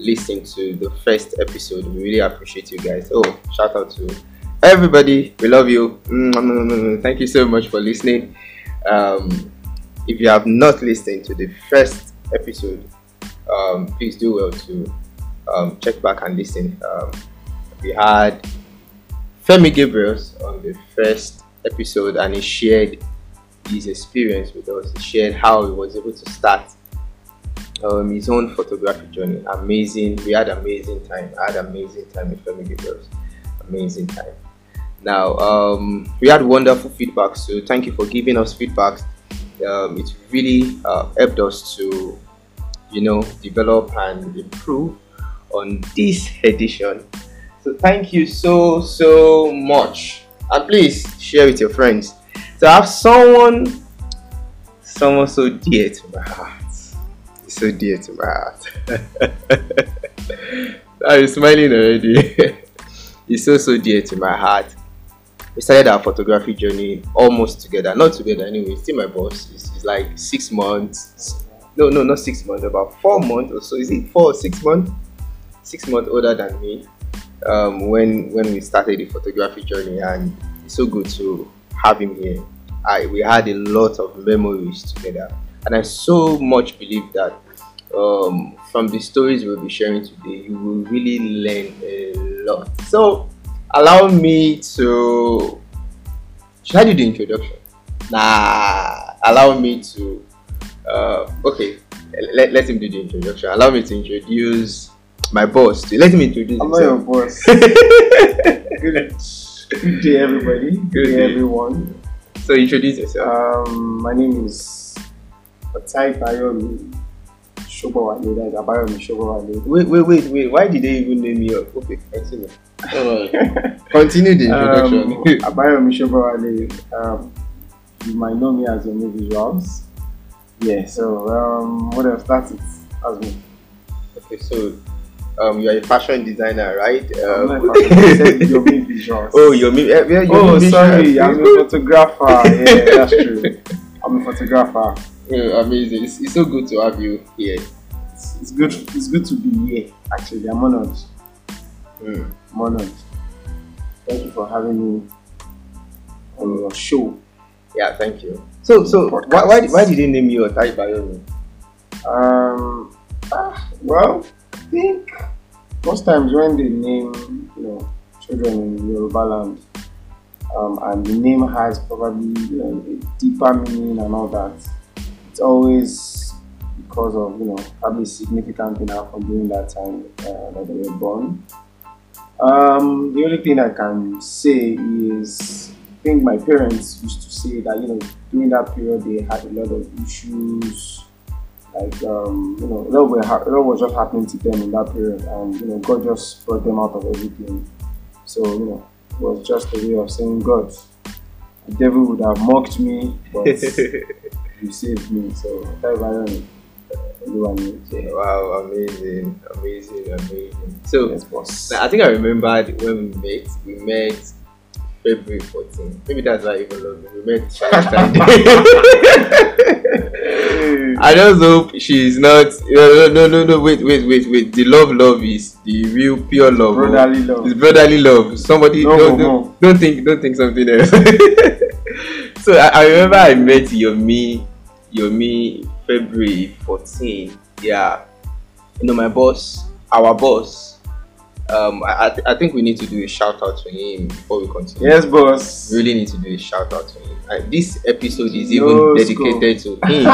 listened to the first episode. We really appreciate you guys. Oh, shout out to everybody. We love you. Thank you so much for listening. Um, if you have not listened to the first episode, um, please do well to um, check back and listen. Um, we had Femi Gabriels on the first episode and he shared his experience with us. He shared how he was able to start um, his own photography journey. Amazing. We had amazing time. I had amazing time with Femi Gabriels. Amazing time. Now, um, we had wonderful feedback. So thank you for giving us feedback. Um, it really uh, helped us to, you know, develop and improve on this edition. So thank you so so much, and please share with your friends. To have someone, someone so dear to my heart, so dear to my heart. I'm smiling already. He's so so dear to my heart. We started our photography journey almost together, not together anyway. Still my boss. It's, it's like six months. No, no, not six months. About four months or so. Is it four or six months? Six months older than me. Um, when when we started the photography journey, and it's so good to have him here. I we had a lot of memories together, and I so much believe that um, from the stories we'll be sharing today, you will really learn a lot. So, allow me to. Should I do the introduction? Nah, allow me to. Uh, okay, let, let him do the introduction. Allow me to introduce my boss. To, let him introduce I'm not your boss. good, good day, everybody. Good, Good day, day. everyone. So introduce yourself. Um, my name is Otai Bayomi Shobawale. That's Abayomi Shobawale. Wait, wait, wait, wait. Why did they even name you? up? Okay, continue. Continue the introduction. um, introduction. Abayomi Shobawale. Um, you might know me as Yomi Visuals. Yeah. So um, what else? That's it. That's me. okay, so um, you are a fashion designer, right? I'm not Um, a fashion- I Yomi Visuals. oh, you're me. Yeah, you're Oh, me- sorry, I'm a photographer. Yeah, that's true. I'm a photographer. Yeah, amazing. It's, it's so good to have you here. It's, it's good. It's good to be here. Actually, I'm honored. Mm. I'm honored. Thank you for having me on your show. Yeah, thank you. So, so why, why, why did they name you Otai Bayomi? Um, ah, well, I think most times when they name, you know, children in Yoruba land, um, and the name has probably you know, a deeper meaning and all that, it's always because of you know probably significant thing happened during that time uh, that they were born. Um, the only thing I can say is I think my parents used to say that you know during that period they had a lot of issues like um, you know, a lot, were ha- a lot was just happening to them in that period, and you know, God just brought them out of everything. So you know, it was just a way of saying, God, the devil would have mocked me, but you saved me. So I everyone knows. Yeah. wow, amazing, amazing, amazing. So, Yes. I think I remembered when we met. We met February 14. Maybe that's why even love. We met Valentine's Day. I just hope she's not. No, no, no, no. Wait, wait, wait, wait. The love, love is the real pure love. Brotherly love. It's brotherly love. Somebody No don't, don't, don't think don't think something else. so I, I remember I met Yomi Yomi February 14. Yeah. You know my boss, our boss. Um I, I, th- I think we need to do a shout out to him before we continue. Yes, boss. We really need to do a shout out to him. Uh, this episode is No even dedicated to him.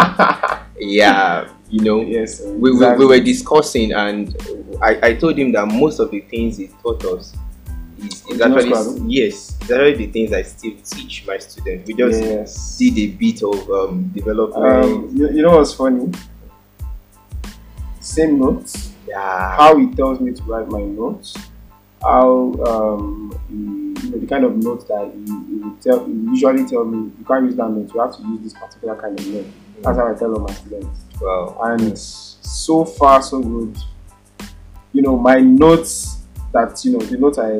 yeah, you know yes. we, we, we were discussing and I, I told him that most of the things he taught us is, is Original actually Scrabble? yes it's actually the things I still teach my students we just yes. did a bit of um, development Um, you, you know what's funny? Same notes. yeah how he tells me to write my notes, how um, he, you know the kind of notes that he, he would tell, he usually tell me you can't use that note, you have to use this particular kind of note. That's how I tell all my students, wow and so far so good. You know my notes that you know the notes I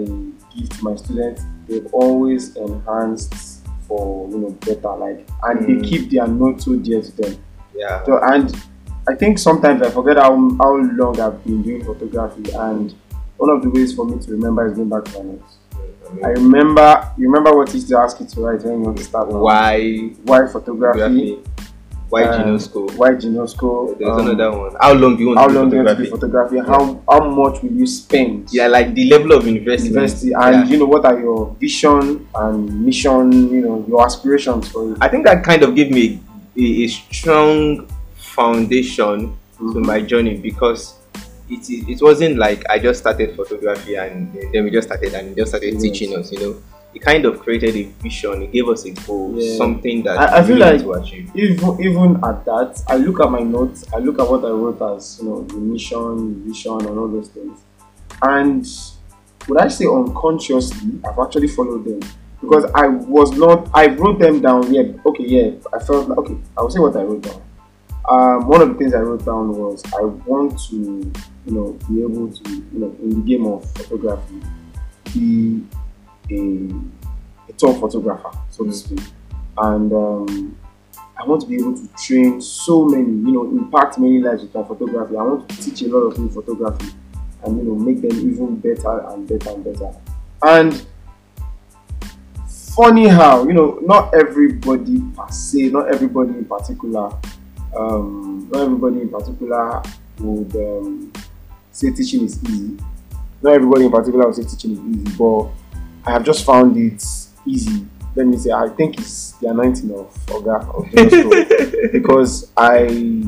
give to my students, they've always enhanced for you know better, like and Mm. they keep their notes so dear to them. yeah So, and I think sometimes I forget how how long I've been doing photography, and one of the ways for me to remember is going back to my notes. I remember. You remember what to ask you to write when you want to start? Why Why photography? photography? Why um, Ginosko? Why Ginosko? There's Um, another one. How long do you want How to do long do you want to photography? do photography? How how much will you spend? Yeah, like the level of investment. University and Yeah. you know what are your vision and mission? You know your aspirations for it. I think that kind of gave me a, a strong foundation to Mhm. my journey because it, it it wasn't like I just started photography and then we just started and just started Yes. teaching us. You know, it kind of created a vision. It gave us a goal, Yeah. something that I- I we feel like- to achieve. even even at that, I look at my notes, I look at what I wrote as you know the mission, vision, and all those things, and would I say unconsciously, I've actually followed them because I was not. I wrote them down. Yeah, okay, yeah. I felt like okay. I will say what I wrote down. Um, one of the things I wrote down was I want to, you know, be able to, you know, in the game of photography, be a, a photographer, so to speak, and um, I want to be able to train so many, you know, impact many lives with my photography. I want to teach a lot of people photography and, you know, make them even better and better and better. And funny how, you know, not everybody per se, not everybody in particular, um, not everybody in particular would um, say teaching is easy. Not everybody in particular would say teaching is easy, but I have just found it easy. Let me say, I think it's the anointing of Oga of Jonas because I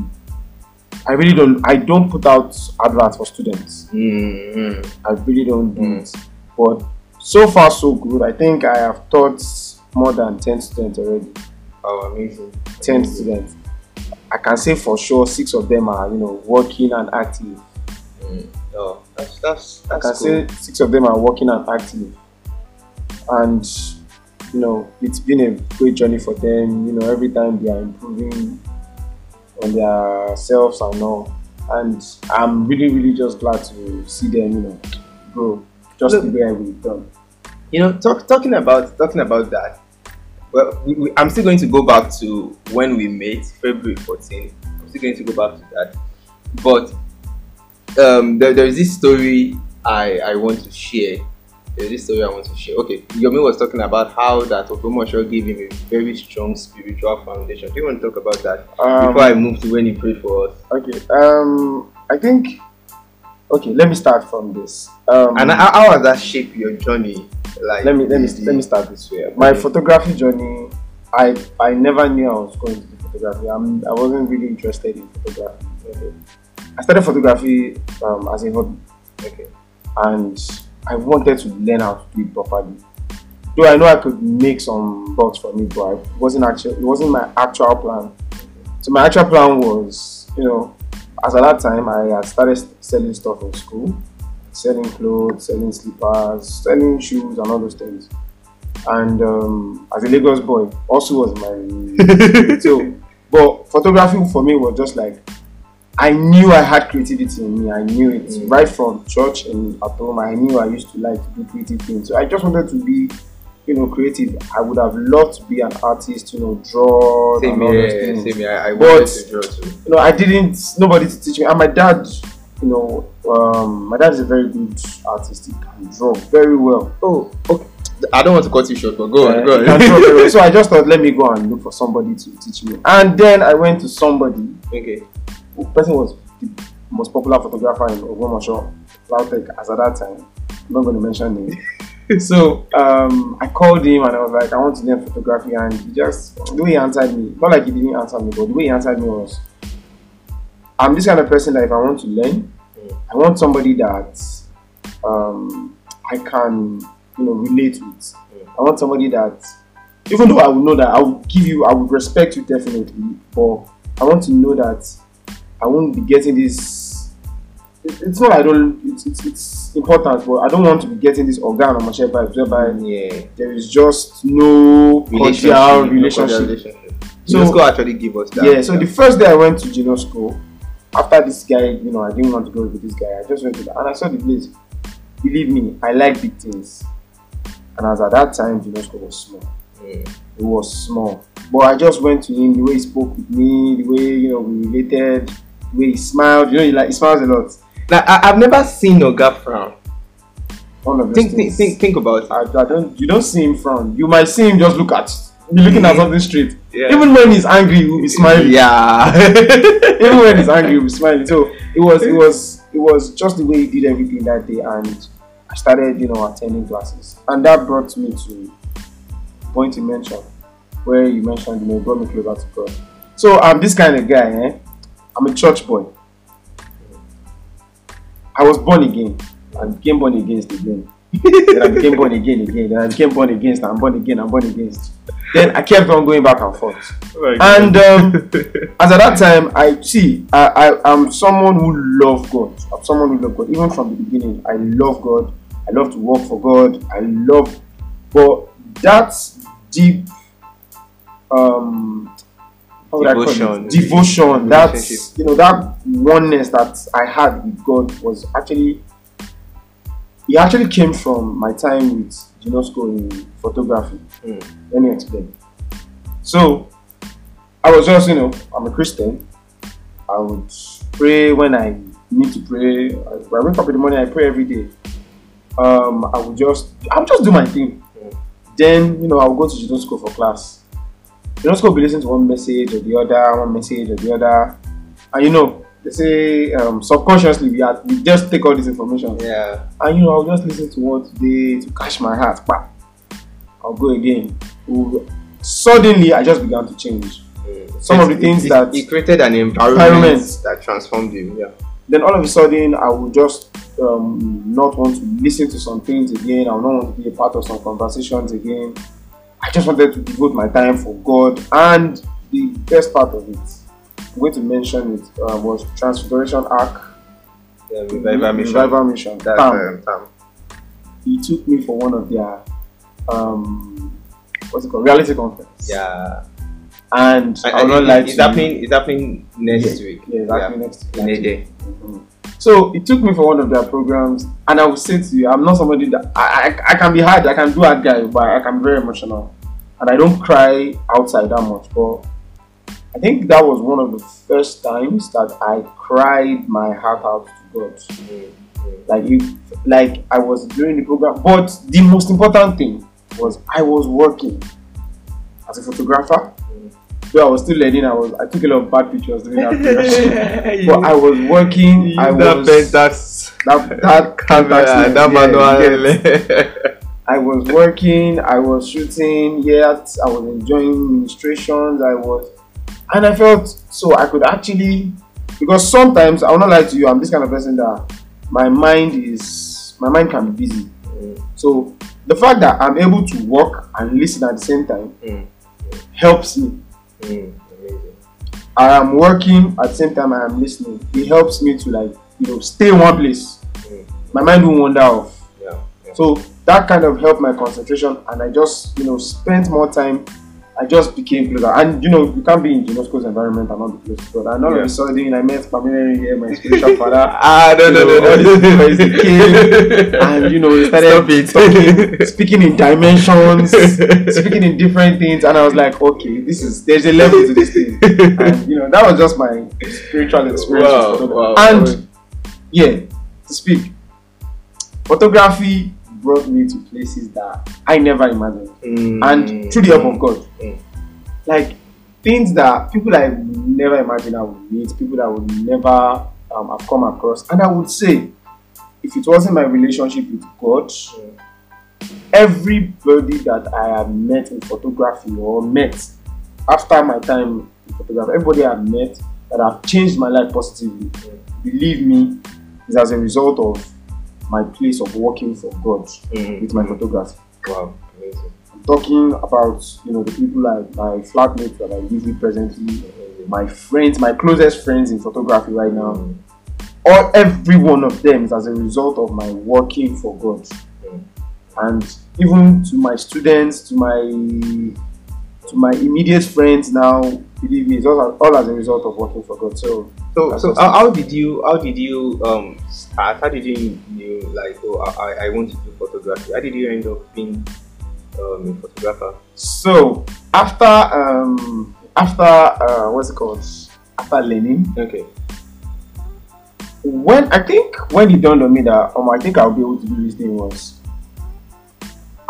I really don't I don't put out adverts for students. Mm-hmm. I really don't do Mm. it. But so far so good. I think I have taught more than ten students already. Oh, amazing. Ten Amazing. students. I can say for sure six of them are you know working and active. Mm. Oh, that's that's I can cool. say six of them are working and active. And you know, it's been a great journey for them. You know, every time they are improving on their selves and all. And I'm really, really just glad to see them, you know, grow just Look- the way I would have done. You know, talk, talking about talking about that. Well, we, we, I'm still going to go back to when we met, February 14. I'm still going to go back to that. But um, there, there's this story I, I want to share. There's this story I want to share. Okay, Yomi was talking about how that Otomosho gave him a very strong spiritual foundation. Do you want to talk about that Um, before I move to when he prayed for us? okay. Um, I think. Okay, let me start from this. Um, And how, how has that shaped your journey? Like, let me let me the- let me start this way. My Okay. photography journey, I I never knew I was going to do photography. I'm, I wasn't really interested in photography. I started photography um, as a hobby, okay. and I wanted to learn how to do it properly. Though I know I could make some bucks from it, but it wasn't actually it wasn't my actual plan. So my actual plan was, you know, as at that time I had started selling stuff in school, selling clothes, selling slippers, selling shoes, and all those things. And um, as a Lagos boy, also was my so. But photography for me was just like I knew I had creativity in me. I knew it Mm. right from church and at home. I knew I used to like to do creative things. So I just wanted to be, you know, creative. I would have loved to be an artist, you know, draw Same and all those here, things same here. I, I But- wanted to draw too. you know, I didn't, nobody to teach me. And my dad, you know, um, my dad is a very good artist. He can draw very well. Oh, okay. I don't want to cut you short, but go on, Uh, go on. So I just thought, let me go and look for somebody to teach me. And then I went to somebody. okay. The person was the most popular photographer in Ogbomoso, Lautech, as at that time. I'm not going to mention name. so um, I called him and I was like, I want to learn photography. And he just, the way he answered me, not like he didn't answer me, but the way he answered me was, I'm this kind of person that if I want to learn. I want somebody that um, I can, you know, relate with. I want somebody that, even though I will know that I will give you, I will respect you definitely, but I want to know that I won't be getting this. it- It's not I don't. It's, it's, it's important, but I don't want to be getting this organ or mature vibes whereby Yeah. there is just no cordial no relationship. cordial relationship. So- actually give us that. Yeah, so the first day I went to Ginosko, after this guy, you know, I didn't want to go with this guy. I just went to the, and I saw the place. Believe me, I like big things. And as at that time, Ginosko was small. Mm. It was small. But I just went to him, the way he spoke with me, the way, you know, we related. Way he smiled. You know, he like he smiles a lot. Now, I, I've never seen Oga frown. Of Think, think, think, think about it. I, I don't. You don't see him frown. You might see him just look at, be looking at something straight. Yeah. Even when he's angry, he'll be smiling. Yeah. Even when he's angry, he'll be smiling. So it was, it was, it was just the way he did everything that day, and I started, you know, attending classes, and that brought me to the point you mentioned, where you mentioned, you know, brought me closer to God. So I'm this kind of guy, eh? I'm a church boy. I was born again. I became born against again. then I became born again again. Then I became born against. I'm born again. I'm born against. Then I kept on going back and forth. And um, as at that time, I see, I, I am someone who love God. I'm someone who love God. Even from the beginning, I love God. I love to work for God. I love, but that deep, um, how would I call Devotion. Devotion. That's you know that oneness that I had with God was actually. It actually came from my time with Ginosko in photography. Mm. Let me explain. So, I was just, you know, I'm a Christian. I would pray when I need to pray. I, I wake up in the morning, I pray every day. Um, I would just, I would just do my thing. Mm. Then, you know, I would go to school for class. Judo school will be listening to one message or the other, one message or the other. And, you know, they say um, subconsciously we, are, we just take all this information. yeah. And, you know, I'll just listen to what today to catch my heart. Bah. I'll go again. Suddenly, I just began to change. Mm. Some of the things it, that- it created an environment, Environment. that transformed you. Yeah. then all of a sudden I would just um, not want to listen to some things again. I would not want to be a part of some conversations again. I just wanted to devote my time for God. And the best part of it, I'm going to mention it, uh, was Transfiguration Arc. yeah revival mission. Revival Mission. That Tam. um. He took me for one of their, um, what's it called, reality conference. Yeah. And I will not it- lie it's to you. happening. It's happening next Yeah, week. Yeah, exactly next In a day. Mhm. So it took me for one of their programs, and I would say to you, I'm not somebody that I, I, can be hard, I can do hard guy, but I can be very emotional, and I don't cry outside that much. But I think that was one of the first times that I cried my heart out to God. Like if, like I was doing the program, but the most important thing was I was working as a photographer. Though I was still learning, I was I took a lot of bad pictures during that period. But I was working. you I that was Pentax that that camera, Pentax that manual. yeah. I was working. I was shooting. Yet I was enjoying ministrations. I was, and I felt so I could actually because sometimes I will not lie to you. I'm this kind of person that my mind is my mind can be busy. Mm, So the fact that I'm able to work and listen at the same time mm, helps me. Mm, amazing. I am working at the same time I am listening. It helps me to like you know stay in one place. Mm, My mind won't wander off. yeah, yeah. So that kind of helped my concentration, and I just you know spent more time. I just became closer, and you know you can't be in Ginosko's environment and not be close to God. And all of Yeah. a sudden, I met Pamela here, my spiritual father, ah, no, no, know, no, no. these people came, and you know we started talking, speaking in dimensions, speaking in different things, and I was like, okay, this is there's a level to this thing, and you know that was just my spiritual experience. Wow, wow, and wow. yeah, to speak, photography brought me to places that I never imagined, Mm, and through the help of God, Mm. like things that people I never imagined I would meet, people that I would never um, have come across, and I would say, if it wasn't my relationship with God, Mm. everybody that I have met in photography or met after my time in photography, everybody I've met that have changed my life positively, Mm. believe me, is as a result of my place of working for God Mm, with my mm. photography. Wow, amazing. I'm talking about you know the people like my flatmates that I live with presently, my friends, my closest friends in photography right now. Mm, All every one of them is as a result of my working for God. mm. and even to my students, to my to my immediate friends now, believe me, it's all, all as a result of working for God. So So, so how, how did you how did you um start? How did you you like oh I, I want to do photography? How did you end up being um, a photographer? so after um after uh what's it called? After learning, Okay. when I think when it dawned on me that um, I think I'll be able to do this thing was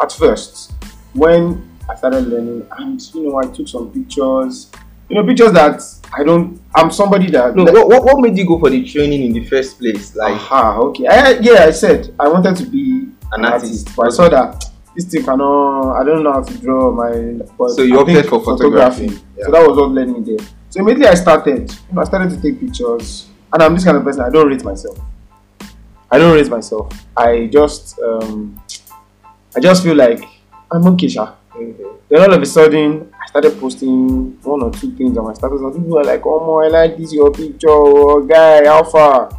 at first when I started learning and you know I took some pictures, you know pictures that I don't. I'm somebody that. No, that- what, what, made you go for the training in the first place? Like, Aha, okay. I, yeah, I said I wanted to be An artist. but I saw that this thing cannot. I don't know how to draw my. But So you I opted for photography. Yeah. So that was what led me there. So immediately I started. You know, I started to take pictures, and I'm this kind of person. I don't rate myself. I don't rate myself. I just, um, I just feel like I'm okay, sha. okay. Then all of a sudden, started posting one or two things on my status, and people were like, "Oh, my, I like this your picture, oh, guy, how far?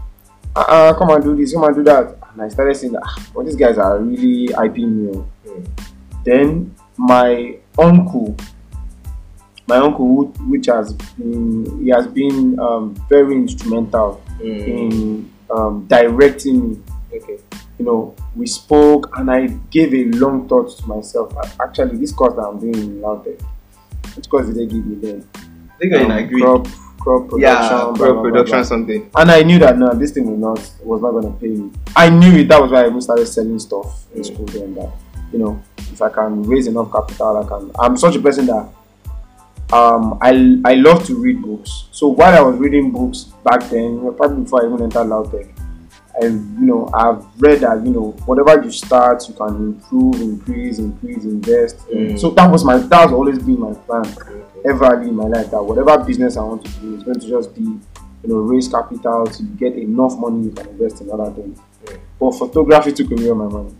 Uh-uh, come and do this, come and do that." And I started saying, "Ah, well, these guys are really hyping me." oh." Hmm. Then my uncle, my uncle, who- which has been, he has been um, very instrumental Mm. in um, directing me Okay. you know, we spoke and I gave a long thought to myself. Actually, this course that I'm doing in Lautech, did they give me then? I think I Um, agree. Crop, crop production. yeah, blah, pro blah, blah, production blah. something. And I knew that no, this thing will not was not gonna pay me. I knew it. That was why I even started selling stuff in Mm. school then. That you know, if I can raise enough capital, I can. I'm such a person that um I I love to read books. So while I was reading books back then, probably before I even entered Lautech, I you know I've read that you know whatever you start, you can improve, increase, increase, invest. Mm. So that was my that has always been my plan Okay. ever in my life that whatever business I want to do is going to just be, you know, raise capital to get enough money you can invest in other things. Yeah. But photography took away all my money.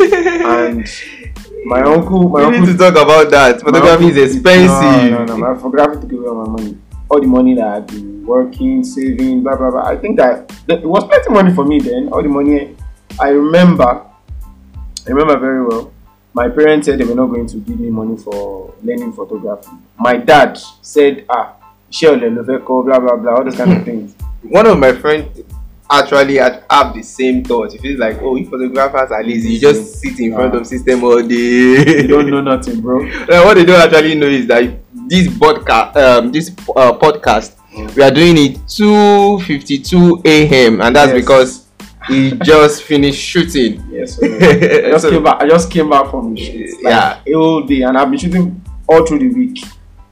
and my uncle, my we uncle, need to talk about that. Photography uncle- is expensive. No, no, no, my photography took away all my money. All the money that I've been working, saving, blah blah blah. I think that, that it was plenty money for me then. All the money I remember, I remember very well. My parents said they were not going to give me money for learning photography. My dad said, ah, share the Noveko, blah blah blah, all those kind of things. One of my friends actually had have the same thought. It feels like, oh, you photographers are lazy. You just sit in front Nah. of system all day. You don't know nothing, bro. Uh, what they don't actually know is that this podcast, um, this uh, podcast, we are doing it 2:52 a.m. and that's Yes. because we just finished shooting. Yes. sir. I just So- came back. I just came back from the shoot. Like, Yeah. all day, and I've been shooting all through the week.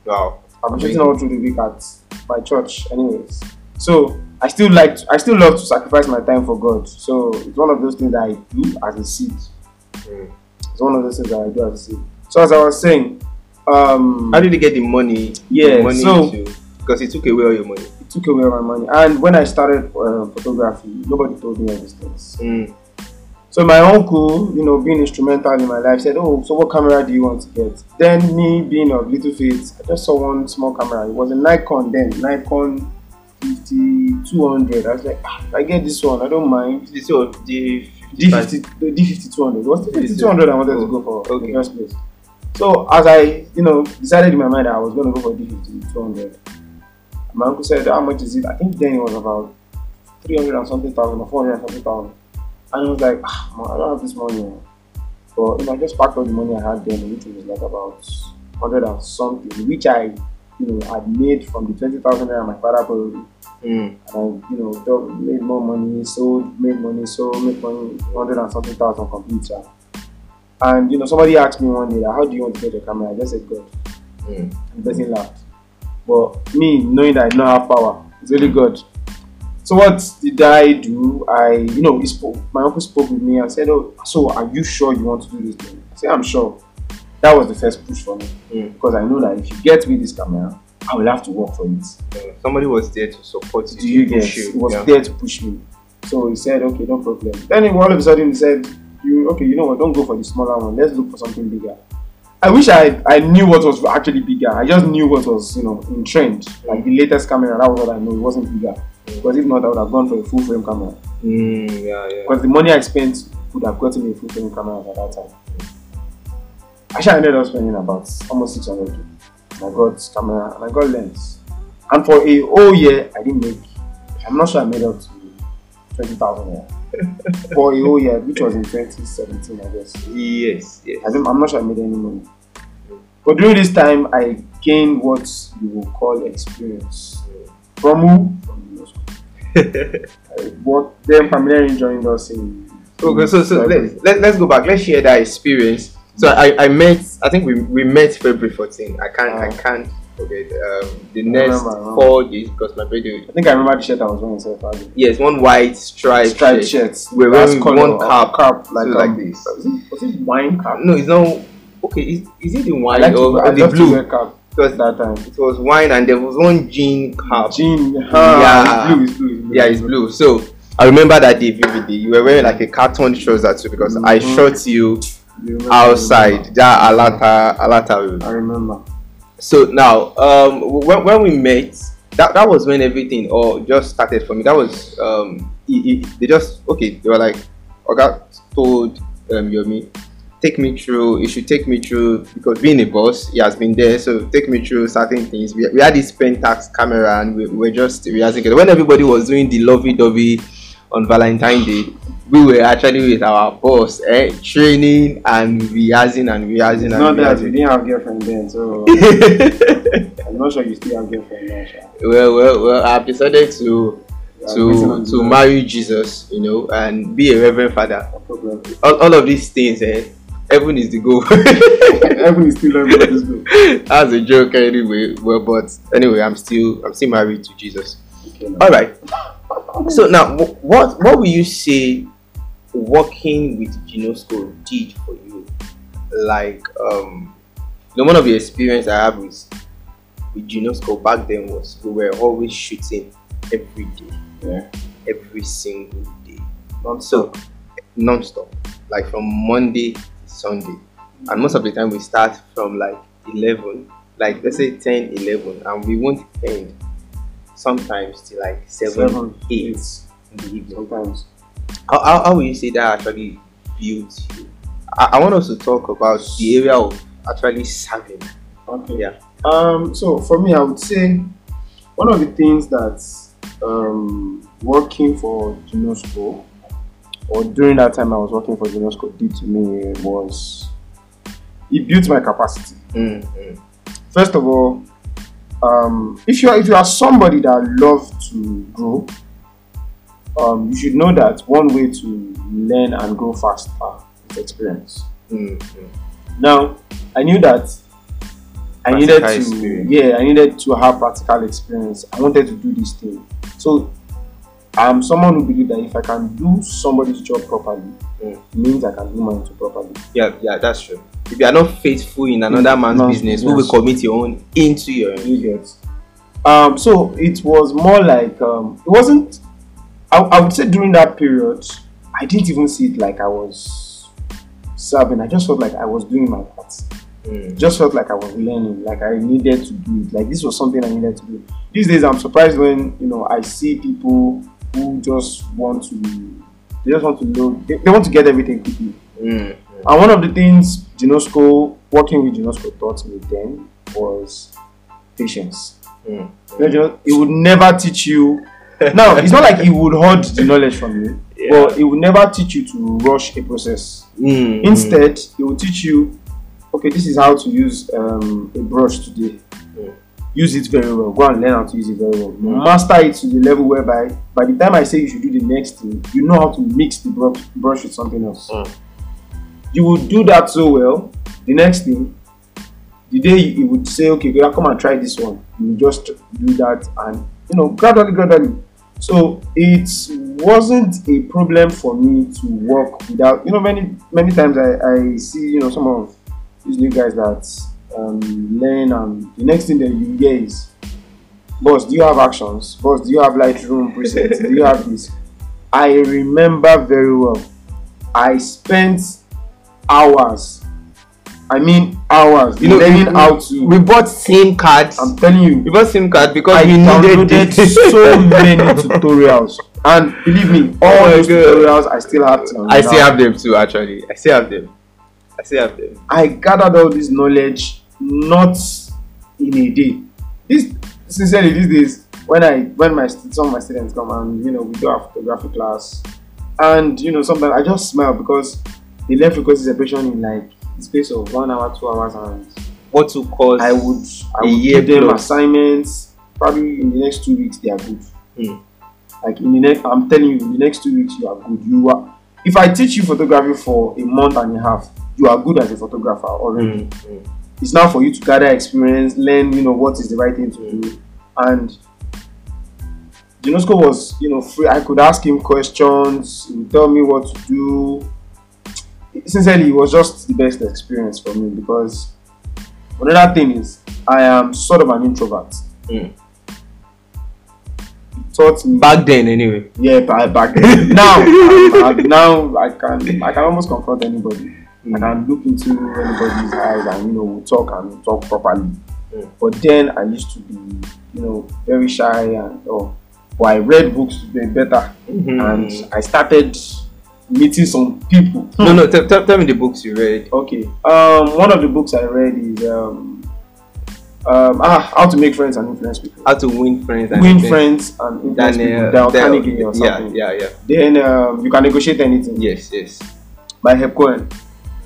Wow. I've been shooting all through the week at my church, anyways. So I still like, to, I still love to sacrifice my time for God. So it's one of those things that I do as a seed. Mm. It's one of those things that I do as a seed. So as I was saying, um, How did you get the money? Yeah, the money so- because it took away all your money. it took away my money. And when I started uh, photography, nobody told me all these things. Mm. So my uncle, you know, being instrumental in my life, said, "Oh, so what camera do you want to get?" Then me being of little faith, I just saw one small camera. It was a Nikon then, Nikon 5200. I was like, ah, I get this one, I don't mind. This was the D50, the D5200. It was the 5200 I wanted to go for Okay. in the first place. So as I, you know, decided in my mind that I was going to go for D5200, my uncle said, "How much is it?" I think then it was about 300 and something thousand or 400 and something thousand. And I was like, ah, man, I don't have this money. oh." But you know, I just packed all the money I had then, which was like about 100 and something, which I, you know, had made from the 20,000 naira my father borrowed Mm. and I, you know, made more money, sold, made money, sold, made money, hundred and something thousand complete. Yeah. And you know, somebody asked me one day, like, "How do you want to get the camera?" I just said, "God." Mm. And the person laughed. But me, knowing that I don't have power, it's really good. So what did I do? I, you know, spoke. My uncle spoke with me and said, "Oh, so are you sure you want to do this thing?" I said, "I'm sure." That was the first push for me Mm. because I know that if you get me this camera, I will have to work for it. Uh, somebody was there to support you. do you get? He was yeah. there to push me. So he said, okay, no problem. Then all of a sudden he said, you okay, you know what? Don't go for the smaller one. Let's look for something bigger. I wish I I knew what was actually bigger. I just knew what was you know in trend, like the latest camera. That was what I knew. It wasn't bigger. Because if not, I would have gone for a full frame camera. Mm, yeah, yeah. Because the money I spent would have gotten me a full frame camera at that time. Actually, I ended up spending about almost 600 and I got camera and I got lens. And for a whole year, I didn't make, I'm not sure I made up to 20,000 naira. For a whole year, which was in 2017, I guess. Yes, yes. I think, I'm not sure I made any money. But during this time, I gained what you will call experience. From who? From the law school. But then familiarly joined us in. Okay, so so let's let, let's go back. Let's share that experience. So I, I met I think we, we met February 14. I can't I Ah. can't forget um, the I next remember, four days because my birthday. I think I remember the shirt I was wearing. So far. Yes, one white striped, striped shirt. shirt. We're wearing one cap, cap like so um, like this. Was it, was it wine cap? No, it's not. Okay, is, is it the wine like to, or, I or the blue? cap Because that time. it was wine and there was one jean cap. Jean, Yeah. yeah, it's blue, it's blue, it's blue. Yeah, it's blue. So I remember that day vividly. You were wearing like a carton trouser too because I Mhm. shot you outside that Alata Alata. I remember. So now, um, when, when we met, that, that was when everything all just started for me. That was um, it, it, they just okay. They were like, i got told um, Yomi, take me through. You should take me through because being a boss, he has been there. So take me through certain things. We, we had this Pentax camera and we, were just we were just rehearsing. When everybody was doing the lovey-dovey on Valentine's Day, we were actually with our boss, eh, training and rehearsing and rehearsing It's and not that you didn't have girlfriend then, so I'm not sure you still have girlfriend now. Well, well, well, I've decided to to to marry Jesus, you know, and be a reverend father. no. All, all of these things, eh? Heaven is the goal. Everyone is still this girl. That's a joke anyway. Well, but anyway, I'm still I'm still married to Jesus. Okay, now. All right. So now, what what will you say working with Ginosko did for you? Like, um, you know, one of the experience I have with with Ginosko back then was we were always shooting every day. Yeah. every single day. Non- So non-stop. Like from Monday to Sunday. And most of the time we start from like 11, like let's say 10, 11, and we won't end sometimes till like 7, Seven, 8 eight. in the evening. Sometimes. How, how, how will you say that actually built you? I, I want us to talk about the area of actually serving. Okay. Yeah. Um. So for me, I would say one of the things that um, working for Ginosko or during that time I was working for Ginosko did to me was it built my capacity. Mm, mm, First of all, um, if you are if you are somebody that loves to grow, um, you should know that one way to learn and grow faster is experience. mm, mm. Now, I knew that I needed to, experience. yeah, I needed to have practical experience. I wanted to do this thing. So, I'm someone who believes that if I can do somebody's job properly, Mm. it means I can do mine too properly. Yeah, yeah, that's true. If you are not faithful in another Mm, man's business, who will commit your own into your own? You get. Um, so it was more like um, it wasn't. I, I would say during that period, I didn't even see it like I was serving. I just felt like I was doing my part. Mm. just felt like I was learning, like I needed to do it. Like this was something I needed to do. These days, I'm surprised when you know I see people who just want to, they just want to know, they, they want to get everything quickly. Mm. And one of the things Ginosko, working with Ginosko, taught me then was patience. Mm. You know, it would never teach you. Now, it's not like it would hoard the knowledge from you, Yeah. but it would never teach you to rush a process. Mm. Instead, it will teach you, okay, this is how to use um, a brush today. Mm. Use it very well. Go and learn how to use it very well. Master it to the level whereby by the time I say you should do the next thing, you know how to mix the brush, brush with something else. Mm. You will do that so well. The next thing, the day you would say, okay, come and try this one. You just do that and you know gradually, gradually. So it wasn't a problem for me to work without you know many many times I, I see you know some of these new guys that um, learn and the next thing that you hear is boss do you have actions? Boss do you have lightroom presets do you have this? I remember very well. I spent hours I mean hours You know, learning we- how to We bought SIM cards. I'm telling you we bought SIM cards because I we needed so many tutorials, and believe me, oh all Oh those tutorials I still have to. I still have them too. Actually, I still have them. I still have them. I gathered all this knowledge not in a day. This sincerely these days when I when my some of my students come and you know we do our photography class, and you know sometimes I just smile because they learn frequency separation in like space of one hour, two hours, and What to cause? I would I would year give them plus. assignments. Probably in the next two weeks they are good. Hmm. Like in the next, I'm telling you, in the next two weeks you are good. You are. If I teach you photography for a month and a half, you are good as a photographer already. Mm, mm. It's now for you to gather experience, learn, you know, what is the right thing to do, and. Ginosko was, you know, free. I could ask him questions. He would tell me what to do. Sincerely, it was just the best experience for me because another thing is I am sort of an introvert. Mm. It taught me Back then, anyway. yeah back, back then. now I'm- I'm- now I can I can almost confront anybody. I can look into anybody's eyes and you know we'll talk and we'll talk properly. Mm. But then I used to be you know very shy and oh, but I read books to be better Mhm. and I started meeting some people. no, no. Tell, tell, tell me the books you read. Okay. Um, one of the books I read is um, um, ah, How to Make Friends and Influence People. How to win friends and Win Friends and Influence Daniel, People. Dale Carnegie or yeah, yeah, yeah. Then um, You Can Negotiate Anything Yes, yes. by Herb Cohen.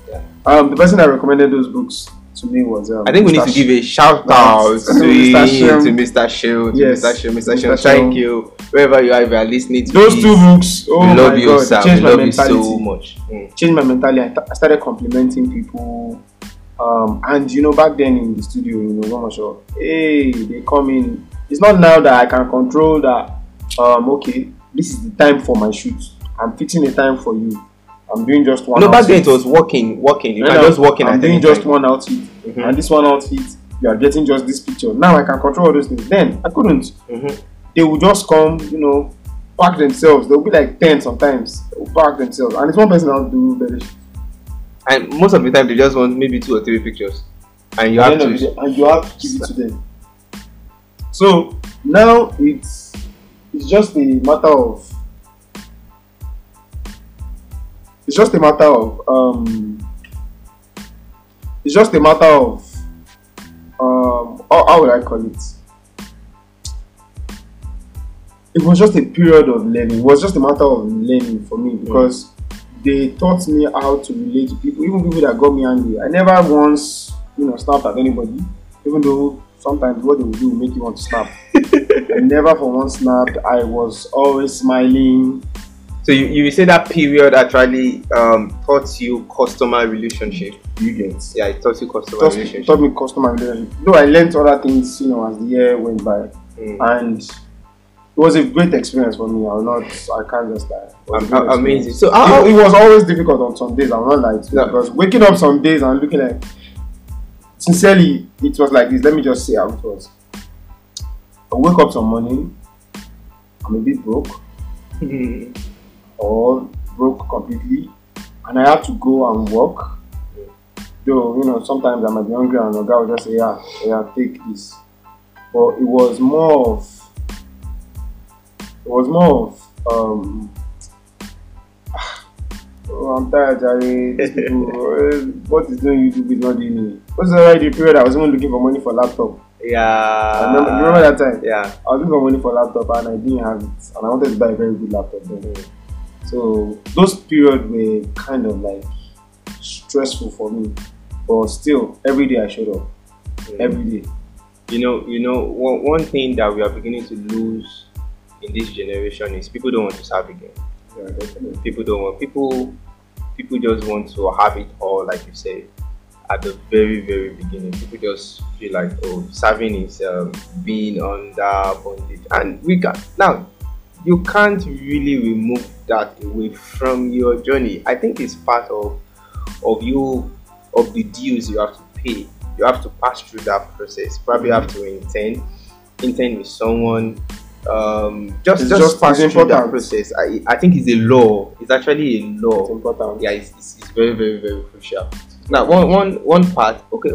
Yeah. Um, the person that recommended those books to me was um, I think we need Mr. to give a shout out to, Mr. Shem. to Mr. Shield, to Yes. Mr. Shield, Mr. Mr. Shield. Thank you. Wherever you are, if you are listening to Those this, two books. Oh we love my you, god, sir. changed We my mentality. you so much. Mm. Changed my mentality. I, th- I started complimenting people. Um, and you know, back then in the studio, you know, one sure, hey, they come in. It's not now that I can control that. Um, okay, this is the time for my shoot. I'm fixing a time for you. I'm doing just one. No, back then it was walking, walking. You Right can just walk in I'm doing just one outfit, Mhm. and this one outfit, you are getting just this picture. Now I can control all those things. Then I couldn't. Mhm. They would just come, you know, pack themselves. They'll be like ten sometimes. They'll pack themselves, and it's one person that'll do better. And most of the time, they just want maybe two or three pictures, and you have the end of to. and you have to give it to them. So now it's it's just a matter of it's just a matter of um it's just a matter of um how, how would I call it? It was just a period of learning. It was just a matter of learning for me because they taught me how to relate to people, even people that got me angry. I never once, you know, snapped at anybody, even though sometimes what they will do will make you want to snap. I never for once snapped. I was always smiling. So you, you say that period actually um, taught you customer relationship. You get. Yeah, it taught you customer Taught, relationship. taught me customer relationship. Though I learned other things, you know, as the year went by, Mm. and it was a great experience for me. I will not. I can't just lie. It was a Am- amazing. So how, it, it was always difficult on some days. I'm not you No. because waking up some days and looking like sincerely, it was like this. Let me just say how it was. I wake up some morning, I'm a bit broke Mm. Or broke completely, and I have to go and work. Though you know sometimes I might be hungry and the guy will just say, "Yeah, yeah, take this," but it was more of it was more of um. Oh, I'm tired, Jerry. Eh, what is doing YouTube is not doing me. What's the period I was even looking for money for laptop. yeah. I remember, remember that time? Yeah. I was looking for money for laptop and I didn't have it, and I wanted to buy a very good laptop then. So those periods were kind of like stressful for me, but still, every day I showed up. Every day. you know you know one, one thing that we are beginning to lose in this generation is people don't want to serve again Yeah, definitely. people don't want people people just want to have it all like you said at the very very beginning people just feel like oh serving is um, being under bondage and we can now you can't really remove that away from your journey. I think it's part of of you of the dues you have to pay. You have to pass through that process. Probably have to intend intend with someone um just It's just, just- pass through that process. I i think it's a law. It's actually a law. It's important. yeah it's, it's, it's very very very crucial. Now one one one part. Okay